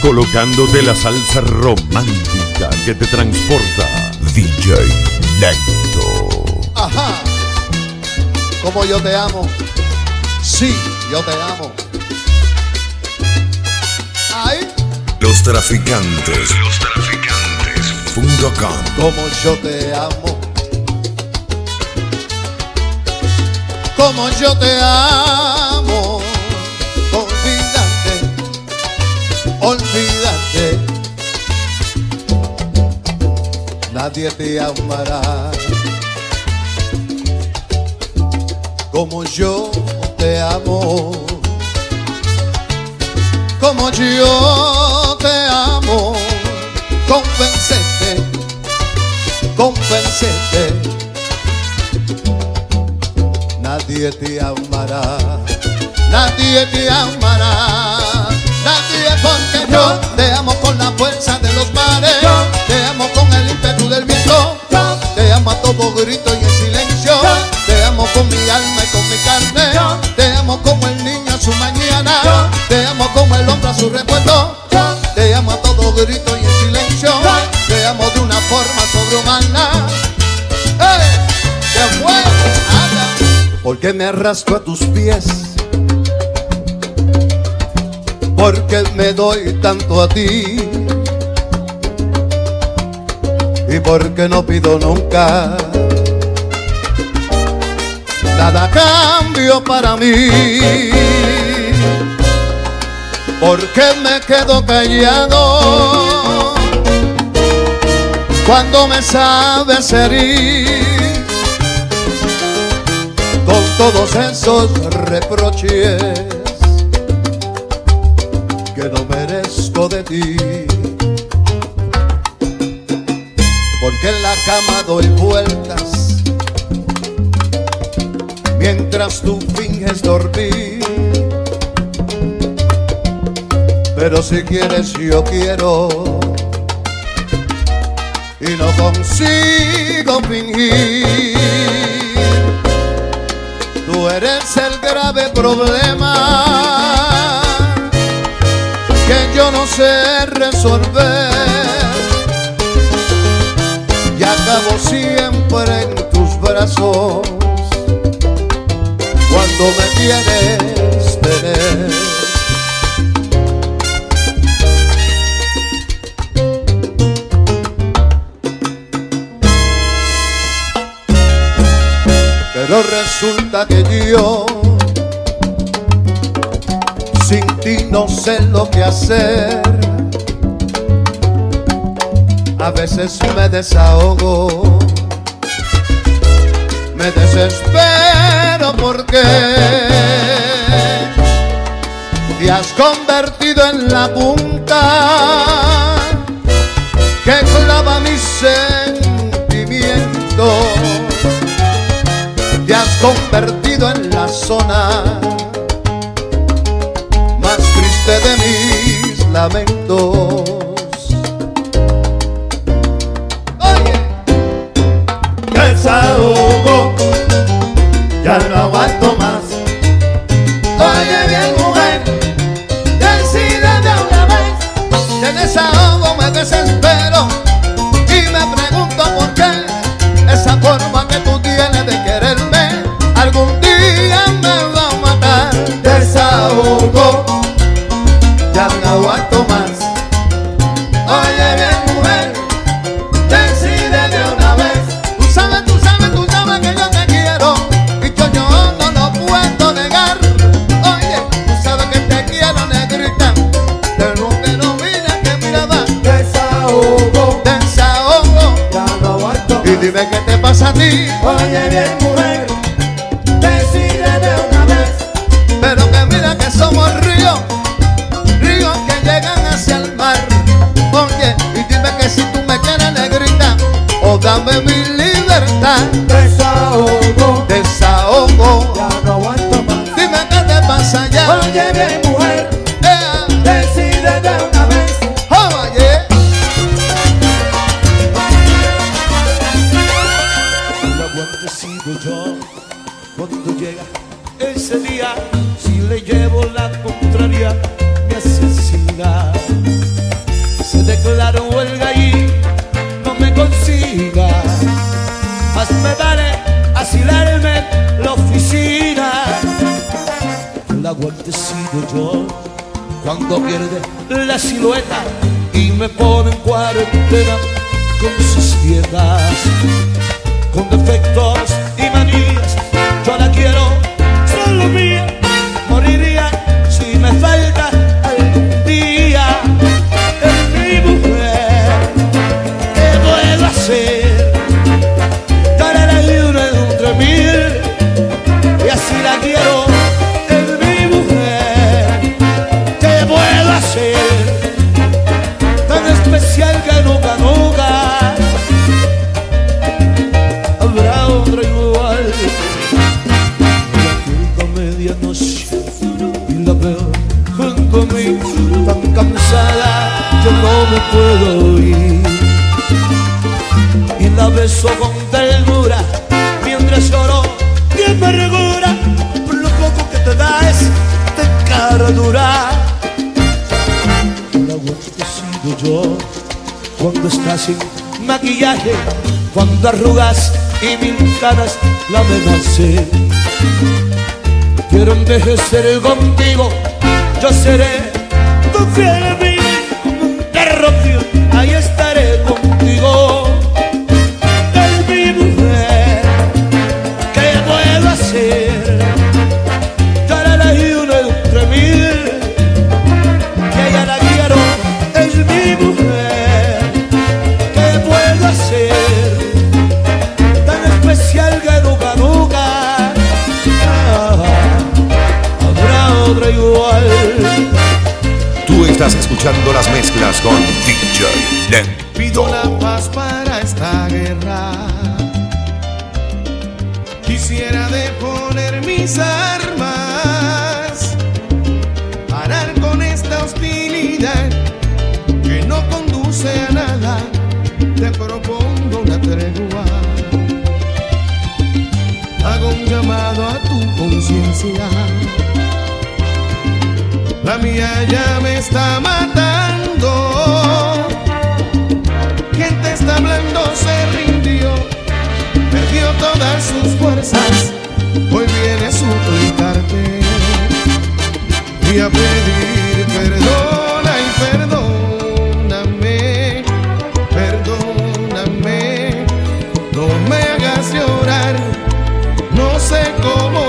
colocándote la salsa romántica que te transporta. DJ Lento. Ajá. Como yo te amo. Sí, yo te amo. Ahí. Los traficantes. Los traficantes.com. Como yo te amo. Como yo te amo. Nadie te amará. Como yo te amo. Como yo te amo. Convencete. Convencete. Nadie te amará. Nadie te amará. Nadie porque yo te amo con la fuerza de los mares. Te amo con Grito y en silencio. Te amo con mi alma y con mi carne. Te amo como el niño a su mañana. Te amo como el hombre a su recuerdo. Te amo a todo grito y en silencio. Te amo de una forma sobrehumana. ¡Hey! ¡Qué fue! Anda. Porque me arrastro a tus pies. Porque me doy tanto a ti. Y porque no pido nunca nada cambio para mí. Porque me quedo callado cuando me sabes herir con todos esos reproches que no merezco de ti. Porque en la cama doy vueltas mientras tú finges dormir. Pero si quieres yo quiero y no consigo fingir. Tú eres el grave problema que yo no sé resolver acabo siempre en tus brazos cuando me quieres tener. Pero resulta que yo sin ti no sé lo que hacer. A veces me desahogo, me desespero porque te has convertido en la punta que clava mis sentimientos. Te has convertido en la zona más triste de mis lamentos. Pasa a ti. Oye bien he sido yo cuando pierde la silueta y me pone en cuarentena con sus viejas, con defectos y manías. Yo la quiero beso con ternura mientras lloro y amargura por lo poco que te da es de cara dura. La aguanto sido yo cuando estás sin maquillaje, cuando arrugas y mil caras la amenacé. Quiero envejecer contigo, yo seré tu fiel amigo, escuchando las mezclas con DJ Pido la paz para esta guerra. Quisiera deponer mis armas, parar con esta hostilidad que no conduce a nada. Te propongo una tregua. Hago un llamado a tu conciencia. Ya me está matando. Quien te está hablando se rindió, perdió todas sus fuerzas. Hoy viene a suplicarte y a pedir perdona y perdóname, perdóname. No me hagas llorar, no sé cómo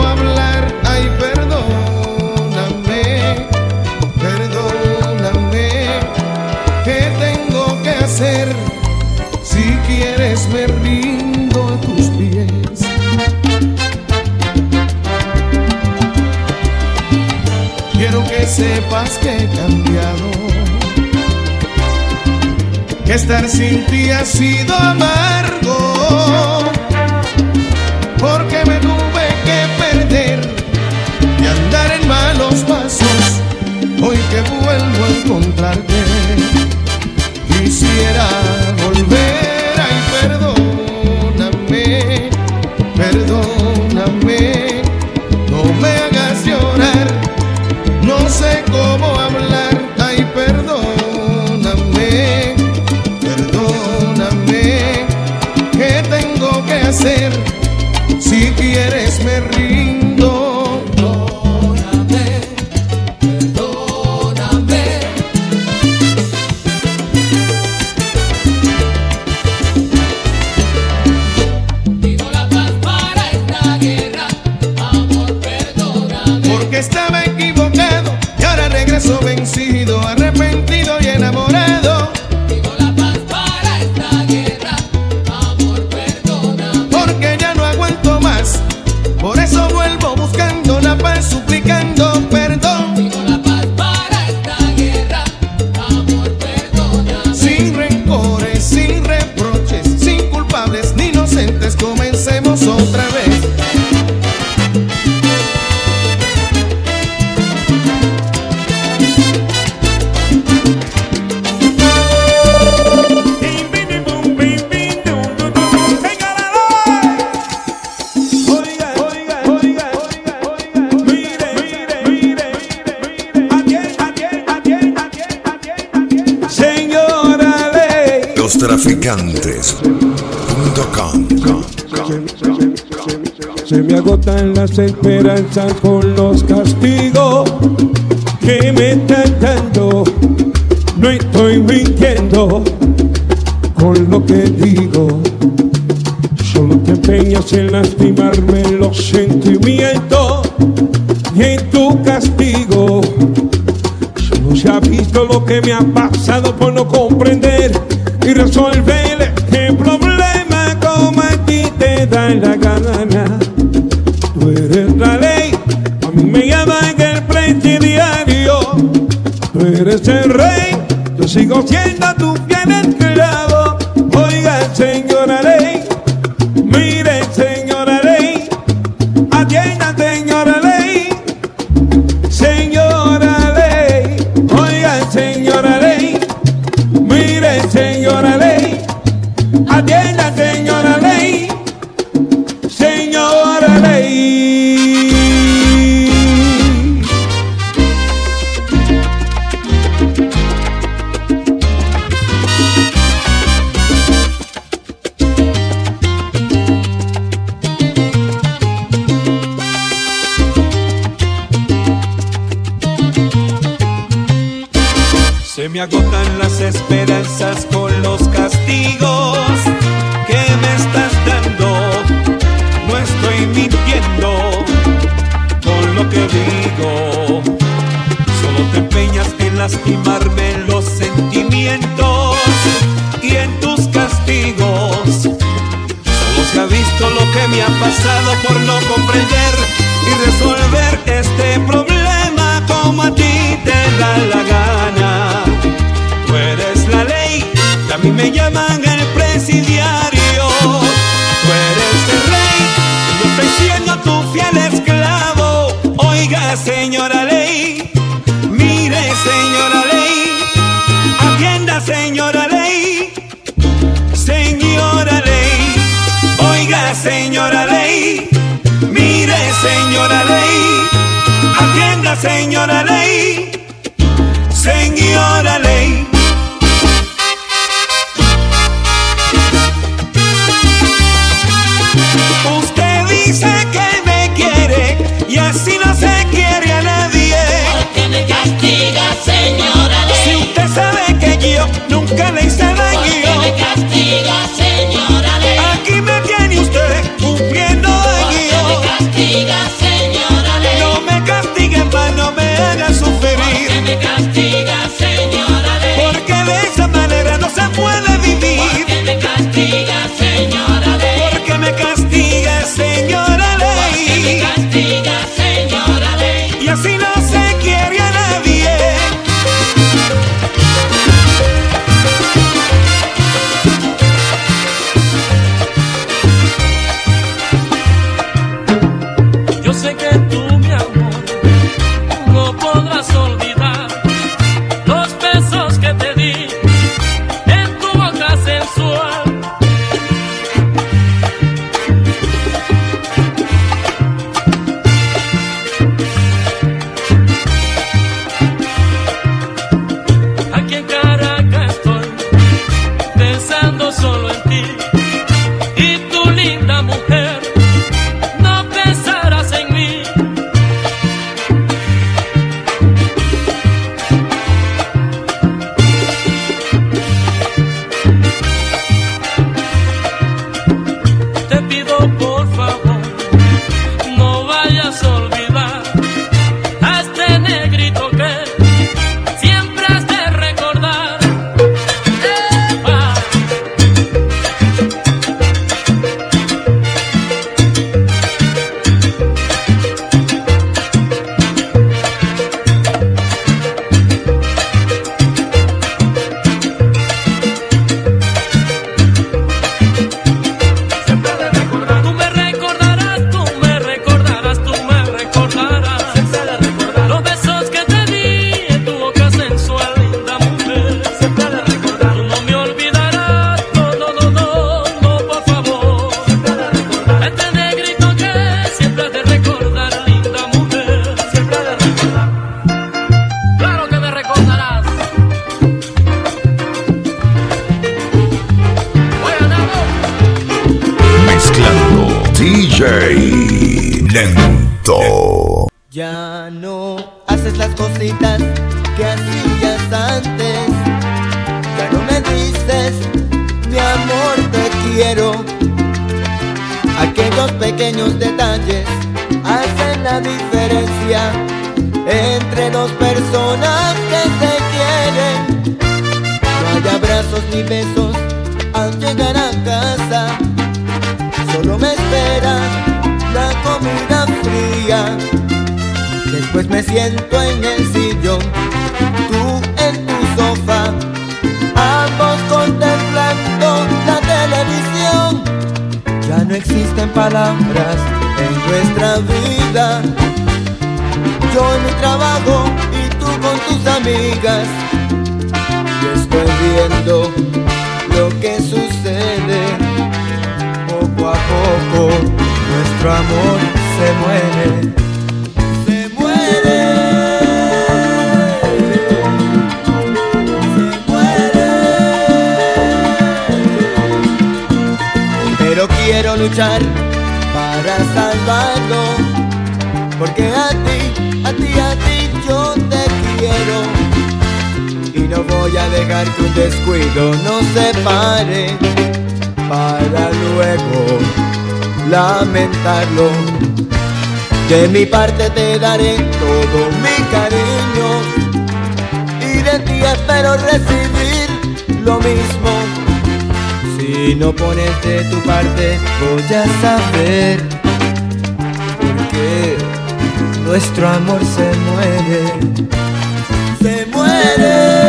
sepas que he cambiado. Que estar sin ti ha sido amargo. Porque me tuve que perder y andar en malos pasos. Hoy que vuelvo a encontrarte. Ley. Lostraficantes.com. Se me agotan las esperanzas por los castigos que me estás dando. No estoy mintiendo con lo que digo. Solo te empeñas en lastimarme los sentimientos y en tu castigo. Solo se ha visto lo que me ha pasado por no comprender resolver el problema como a ti te da la gana. Tú eres la ley, a mí me llaman el presidiario. Tú eres el rey, yo sigo siendo tu fiel Se me agotan las esperanzas con los castigos que me estás dando. No estoy mintiendo con lo que digo. Solo te empeñas en lastimarme los sentimientos y en tus castigos. Solo se ha visto lo que me ha pasado por no comprender y resolver este problema como a ti te da la gana. A mí me llaman el presidiario. Tú eres el rey, yo estoy siendo tu fiel esclavo. Oiga, señora ley, mire, señora ley, atienda, señora ley. Señora ley, oiga señora ley, mire señora ley, atienda señora ley, daño, ni besos al llegar a casa. Solo me espera la comida fría. Después me siento en el sillón, tú en tu sofá. Ambos contemplando la televisión. Ya no existen palabras en nuestra vida. Yo en mi trabajo y tú con tus amigas lo que sucede. Poco a poco nuestro amor se muere. Se muere. Se muere. Pero quiero luchar para salvarlo. Porque Voy a dejar que un descuido nos separe para luego lamentarlo. De mi parte te daré todo mi cariño y de ti espero recibir lo mismo. Si no pones de tu parte voy a saber por qué nuestro amor se muere. Se muere.